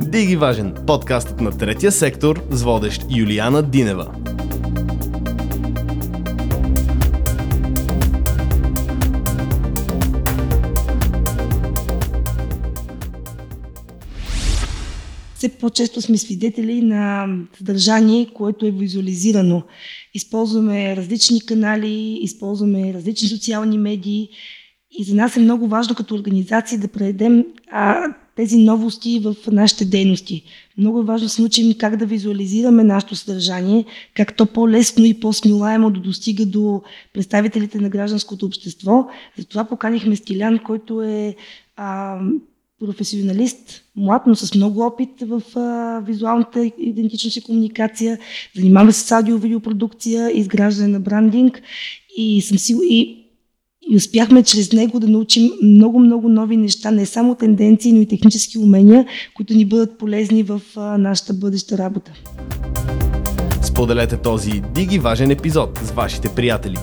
Диги Важен, подкастът на третия сектор с водещ Юлиана Динева. все по-често сме свидетели на съдържание, което е визуализирано. Използваме различни канали, използваме различни социални медии и за нас е много важно като организация да предадем тези новости в нашите дейности. Много е важно да се научим как да визуализираме нашето съдържание, как то по-лесно и по-смилаемо да достига до представителите на гражданското общество. Затова поканихме Стилян, който е а, професионалист, млад, но с много опит в а, визуалната идентичност и комуникация. Занимава се с аудио-видеопродукция, изграждане на брандинг и съм си и успяхме чрез него да научим много-много нови неща, не само тенденции, но и технически умения, които ни бъдат полезни в нашата бъдеща работа. Споделете този диги важен епизод с вашите приятели.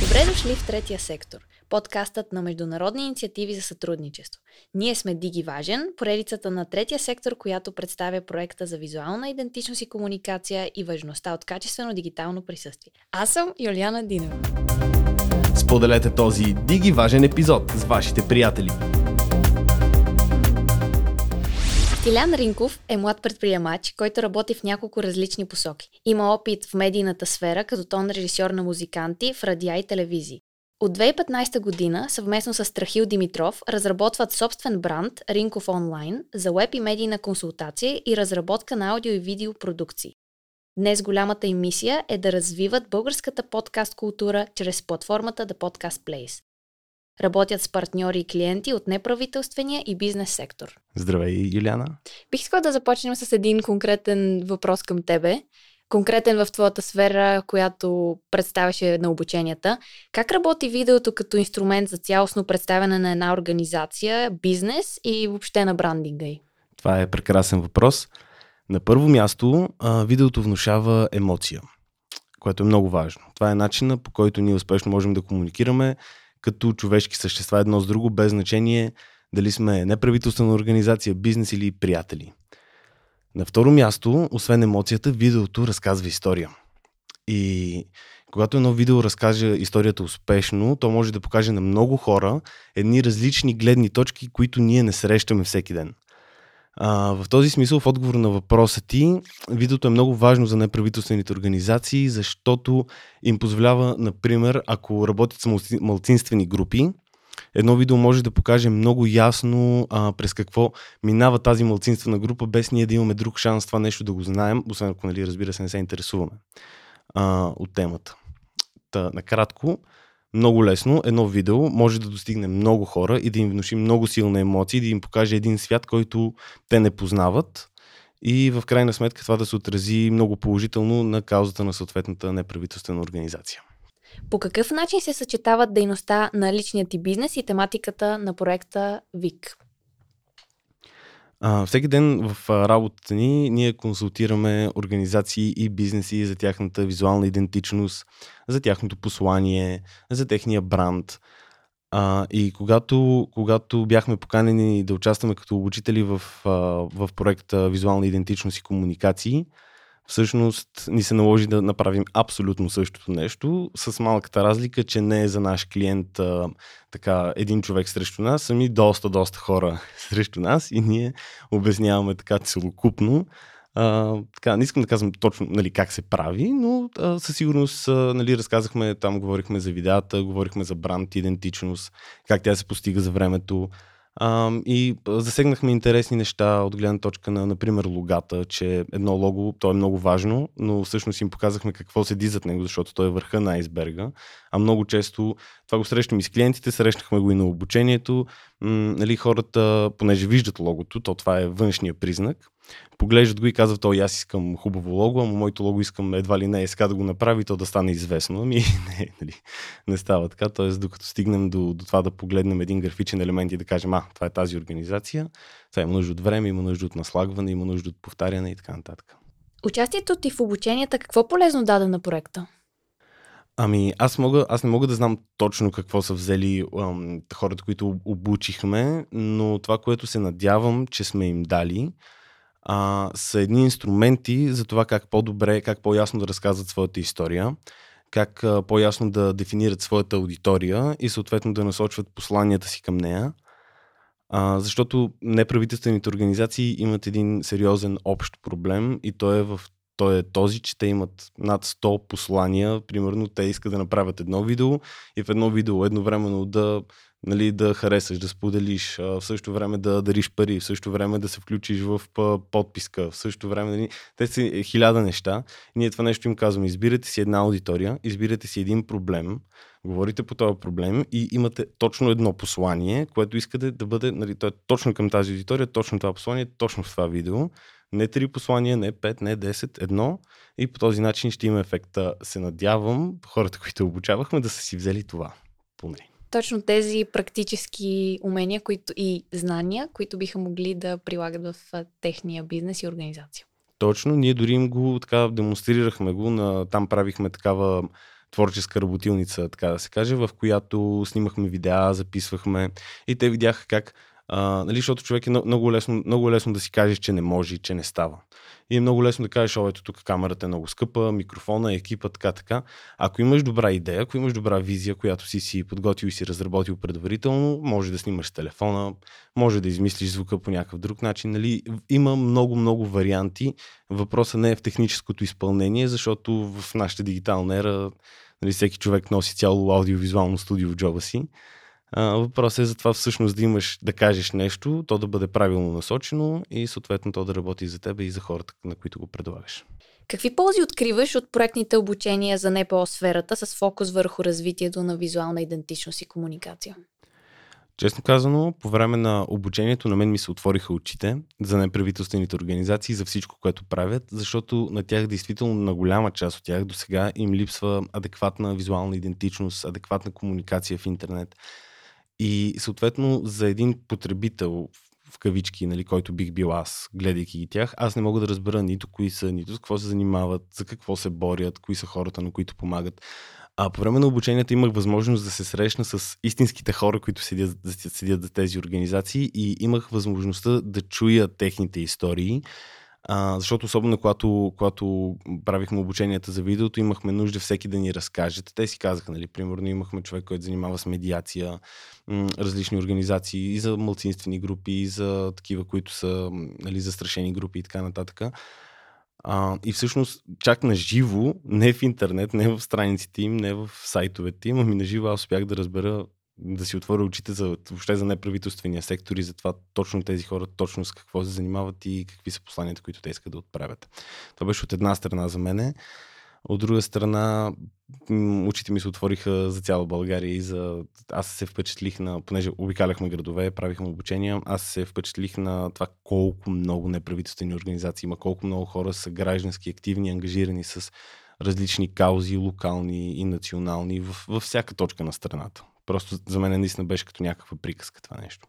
Добре дошли в третия сектор подкастът на международни инициативи за сътрудничество. Ние сме Диги Важен, поредицата на третия сектор, която представя проекта за визуална идентичност и комуникация и важността от качествено дигитално присъствие. Аз съм Юлиана Динова. Споделете този Диги Важен епизод с вашите приятели. Стилян Ринков е млад предприемач, който работи в няколко различни посоки. Има опит в медийната сфера като тон режисьор на музиканти в радиа и телевизии. От 2015 година съвместно с Страхил Димитров разработват собствен бранд Ринков Онлайн за веб и медийна консултация и разработка на аудио и видео продукции. Днес голямата им мисия е да развиват българската подкаст култура чрез платформата The Podcast Place. Работят с партньори и клиенти от неправителствения и бизнес сектор. Здравей, Юляна. Бих искала да започнем с един конкретен въпрос към тебе конкретен в твоята сфера, която представяше на обученията. Как работи видеото като инструмент за цялостно представяне на една организация, бизнес и въобще на брандинга й? Това е прекрасен въпрос. На първо място, видеото внушава емоция, което е много важно. Това е начина по който ние успешно можем да комуникираме като човешки същества едно с друго, без значение дали сме неправителствена организация, бизнес или приятели. На второ място, освен емоцията, видеото разказва история. И когато едно видео разкаже историята успешно, то може да покаже на много хора едни различни гледни точки, които ние не срещаме всеки ден. А, в този смисъл, в отговор на въпроса ти, видеото е много важно за неправителствените организации, защото им позволява, например, ако работят с малцинствени групи, едно видео може да покаже много ясно а, през какво минава тази малцинствена група, без ние да имаме друг шанс това нещо да го знаем, освен ако, нали, разбира се, не се интересуваме а, от темата. Та, накратко, много лесно едно видео може да достигне много хора и да им внуши много силна емоция, да им покаже един свят, който те не познават и в крайна сметка това да се отрази много положително на каузата на съответната неправителствена организация. По какъв начин се съчетават дейността на личният ти бизнес и тематиката на проекта ВИК? А, всеки ден в работата ни ние консултираме организации и бизнеси за тяхната визуална идентичност, за тяхното послание, за техния бранд. А, и когато, когато бяхме поканени да участваме като обучители в, в проекта Визуална идентичност и комуникации, всъщност ни се наложи да направим абсолютно същото нещо, с малката разлика, че не е за наш клиент а, така един човек срещу нас, ами доста, доста хора срещу нас и ние обясняваме така целокупно. А, така, не искам да казвам точно нали, как се прави, но а, със сигурност а, нали, разказахме, там говорихме за видеята, говорихме за бранд, идентичност, как тя се постига за времето, а, и засегнахме интересни неща от гледна точка на, например, логата, че едно лого, то е много важно, но всъщност им показахме какво седи зад него, защото той е върха на айсберга. А много често това го срещам и с клиентите, срещнахме го и на обучението. Нали, хората, понеже виждат логото, то това е външния признак, поглеждат го и казват, о, аз искам хубаво лого, ама моето лого искам едва ли не сега да го направи, то да стане известно. Ами не, нали, не става така. Тоест, докато стигнем до, до това да погледнем един графичен елемент и да кажем, а, това е тази организация, това има нужда от време, има нужда от наслагване, има нужда от повтаряне и така нататък. Участието ти в обученията какво полезно даде на проекта? Ами, аз, мога, аз не мога да знам точно какво са взели ам, хората, които обучихме, но това, което се надявам, че сме им дали, а, са едни инструменти за това как по-добре, как по-ясно да разказват своята история, как а, по-ясно да дефинират своята аудитория и съответно да насочват посланията си към нея. А, защото неправителствените организации имат един сериозен общ проблем и то е в той е този, че те имат над 100 послания. Примерно те искат да направят едно видео и в едно видео едновременно да, нали, да харесаш, да споделиш, в същото време да дариш пари, в същото време да се включиш в подписка, в същото време. Нали, те са хиляда неща. Ние това нещо им казваме. Избирате си една аудитория, избирате си един проблем, говорите по този проблем и имате точно едно послание, което искате да бъде, нали, то е точно към тази аудитория, точно това послание, точно в това видео не три послания, не пет, не 10, едно. И по този начин ще има ефекта. Се надявам хората, които обучавахме, да са си взели това. Поне. Точно тези практически умения които, и знания, които биха могли да прилагат в техния бизнес и организация. Точно, ние дори им го така демонстрирахме го, на, там правихме такава творческа работилница, така да се каже, в която снимахме видеа, записвахме и те видяха как а, нали, защото човек е много лесно, много лесно да си кажеш, че не може и че не става. И е много лесно да кажеш, о, ето тук камерата е много скъпа, микрофона, екипа, така, така. Ако имаш добра идея, ако имаш добра визия, която си си подготвил и си разработил предварително, може да снимаш телефона, може да измислиш звука по някакъв друг начин. Нали? Има много, много варианти. Въпросът не е в техническото изпълнение, защото в нашата дигитална ера нали, всеки човек носи цяло аудиовизуално студио в джоба си. А, въпросът е за това всъщност да имаш, да кажеш нещо, то да бъде правилно насочено и съответно то да работи за теб и за хората, на които го предлагаш. Какви ползи откриваш от проектните обучения за НПО сферата с фокус върху развитието на визуална идентичност и комуникация? Честно казано, по време на обучението на мен ми се отвориха очите за неправителствените организации, за всичко, което правят, защото на тях действително на голяма част от тях до сега им липсва адекватна визуална идентичност, адекватна комуникация в интернет. И съответно за един потребител в кавички, нали, който бих бил аз, гледайки ги тях, аз не мога да разбера нито кои са, нито с какво се занимават, за какво се борят, кои са хората, на които помагат. А по време на обучението имах възможност да се срещна с истинските хора, които седят, седят за тези организации и имах възможността да чуя техните истории, а, защото особено когато, когато правихме обученията за видеото, имахме нужда всеки да ни разкаже. Те си казаха, нали, примерно имахме човек, който занимава с медиация, различни организации и за мълцинствени групи, и за такива, които са нали, застрашени групи и така нататък. А, и всъщност чак на живо, не в интернет, не в страниците им, не в сайтовете им, ами на живо аз успях да разбера да си отворя очите за, въобще за неправителствения сектор и за това точно тези хора точно с какво се занимават и какви са посланията, които те искат да отправят. Това беше от една страна за мене. От друга страна, очите ми се отвориха за цяла България и за... Аз се впечатлих на... Понеже обикаляхме градове, правихме обучения, аз се впечатлих на това колко много неправителствени организации има, колко много хора са граждански активни, ангажирани с различни каузи, локални и национални, във всяка точка на страната. Просто за мен наистина беше като някаква приказка това нещо.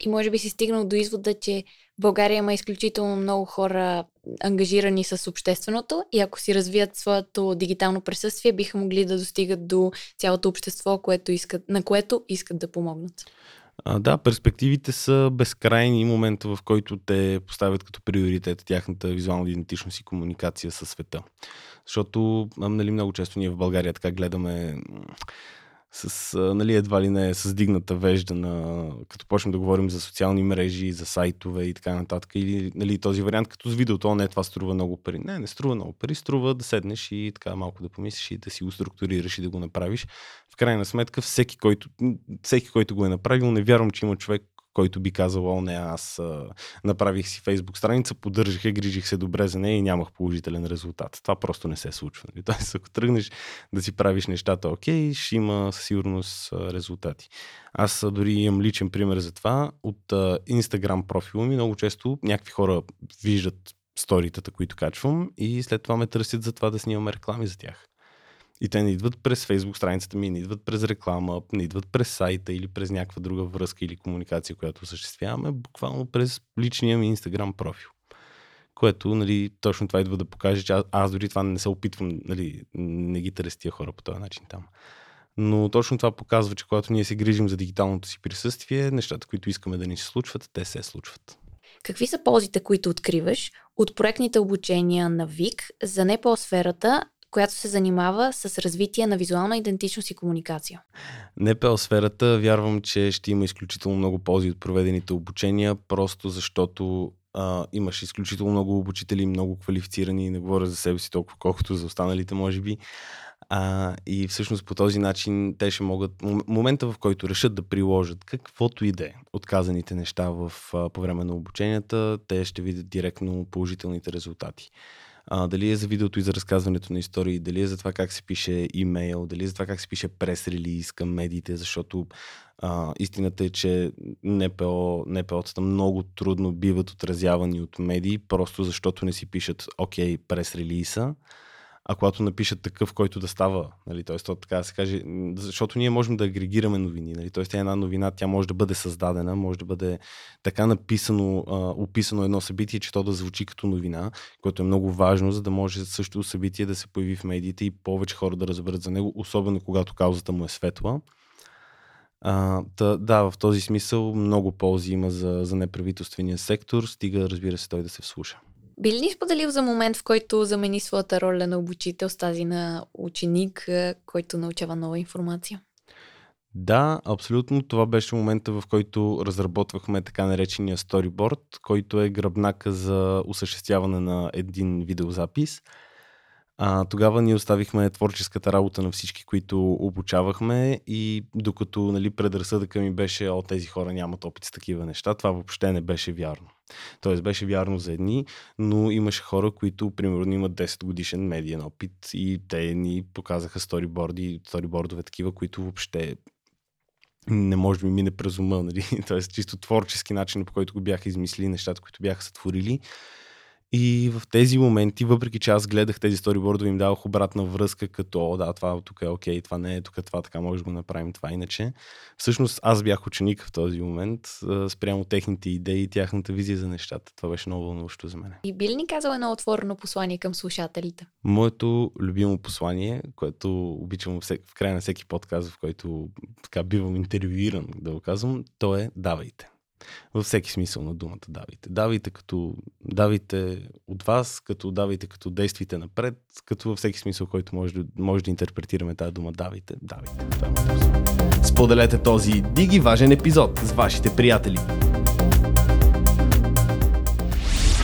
И може би си стигнал до извода, че България има изключително много хора ангажирани с общественото и ако си развият своето дигитално присъствие, биха могли да достигат до цялото общество, което искат, на което искат да помогнат. А, да, перспективите са безкрайни момента, в който те поставят като приоритет тяхната визуална идентичност и комуникация със света. Защото нали, много често ние в България така гледаме с, нали, едва ли не с дигната вежда на, като почнем да говорим за социални мрежи, за сайтове и така нататък. Или нали, този вариант като с видеото, не, това струва много пари. Не, не струва много пари, струва да седнеш и така малко да помислиш и да си го структурираш и да го направиш. В крайна сметка, всеки който, всеки, който го е направил, не вярвам, че има човек, който би казал, о не, аз а, направих си фейсбук страница, поддържах я, грижих се добре за нея и нямах положителен резултат. Това просто не се случва. Нали? Тоест, ако тръгнеш да си правиш нещата окей, ще има със сигурност резултати. Аз дори имам личен пример за това. От Instagram профила ми много често някакви хора виждат сторитата, които качвам и след това ме търсят за това да снимаме реклами за тях. И те не идват през Facebook страницата ми, не идват през реклама, не идват през сайта или през някаква друга връзка или комуникация, която осъществяваме, буквално през личния ми Instagram профил. което нали, точно това идва да покаже, че аз, аз дори това не се опитвам, нали, не ги търся тия хора по този начин там. Но точно това показва, че когато ние се грижим за дигиталното си присъствие, нещата, които искаме да ни се случват, те се случват. Какви са ползите, които откриваш от проектните обучения на ВИК за НПО сферата, която се занимава с развитие на визуална идентичност и комуникация? НПО сферата вярвам, че ще има изключително много ползи от проведените обучения, просто защото а, имаш изключително много обучители, много квалифицирани, не говоря за себе си толкова, колкото за останалите, може би. А, и всъщност по този начин те ще могат, момента в който решат да приложат каквото и да е от казаните неща в, по време на обученията, те ще видят директно положителните резултати. А, дали е за видеото и за разказването на истории, дали е за това как се пише имейл, дали е за това как се пише прес-релиз към медиите, защото а, истината е, че НПО, НПО-тата много трудно биват отразявани от медии, просто защото не си пишат окей прес-релиза а когато напишат такъв, който да става, нали, т.е. то така да се каже, защото ние можем да агрегираме новини, нали, т.е. е една новина, тя може да бъде създадена, може да бъде така написано, а, описано едно събитие, че то да звучи като новина, което е много важно, за да може също събитие да се появи в медиите и повече хора да разберат за него, особено когато каузата му е светла. А, да, да, в този смисъл много ползи има за, за неправителствения сектор, стига, разбира се, той да се вслуша. Би ли ни споделил за момент, в който замени своята роля на обучител с тази на ученик, който научава нова информация? Да, абсолютно. Това беше момента, в който разработвахме така наречения storyboard, който е гръбнака за осъществяване на един видеозапис. А, тогава ние оставихме творческата работа на всички, които обучавахме и докато нали, предразсъдъка ми беше, о, тези хора нямат опит с такива неща, това въобще не беше вярно. Тоест беше вярно за едни, но имаше хора, които примерно имат 10 годишен медиен опит и те ни показаха сториборди, сторибордове такива, които въобще не може да ми мине през ума, нали? Тоест чисто творчески начин, по който го бяха измислили, нещата, които бяха сътворили. И в тези моменти, въпреки че аз гледах тези сторибордове, им давах обратна връзка, като, о, да, това тук е окей, това не е, тук това така може да го направим, това иначе. Всъщност аз бях ученик в този момент, спрямо техните идеи и тяхната визия за нещата. Това беше много вълнуващо за мен. И би ли ни казал едно отворено послание към слушателите? Моето любимо послание, което обичам в края на всеки подкаст, в който така бивам интервюиран, да го казвам, то е давайте. Във всеки смисъл на думата давайте. Давайте като давайте от вас, като давайте като действите напред, като във всеки смисъл, който може да, може да интерпретираме тази дума давайте. Давайте. Това е Споделете този диги важен епизод с вашите приятели.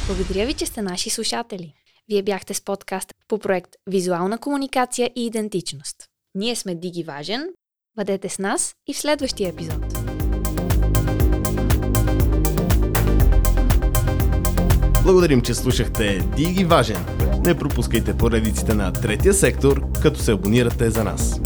Благодаря ви, че сте наши слушатели. Вие бяхте с подкаст по проект Визуална комуникация и идентичност. Ние сме Диги Важен. Бъдете с нас и в следващия епизод. Благодарим, че слушахте Диги Важен. Не пропускайте поредиците на третия сектор, като се абонирате за нас.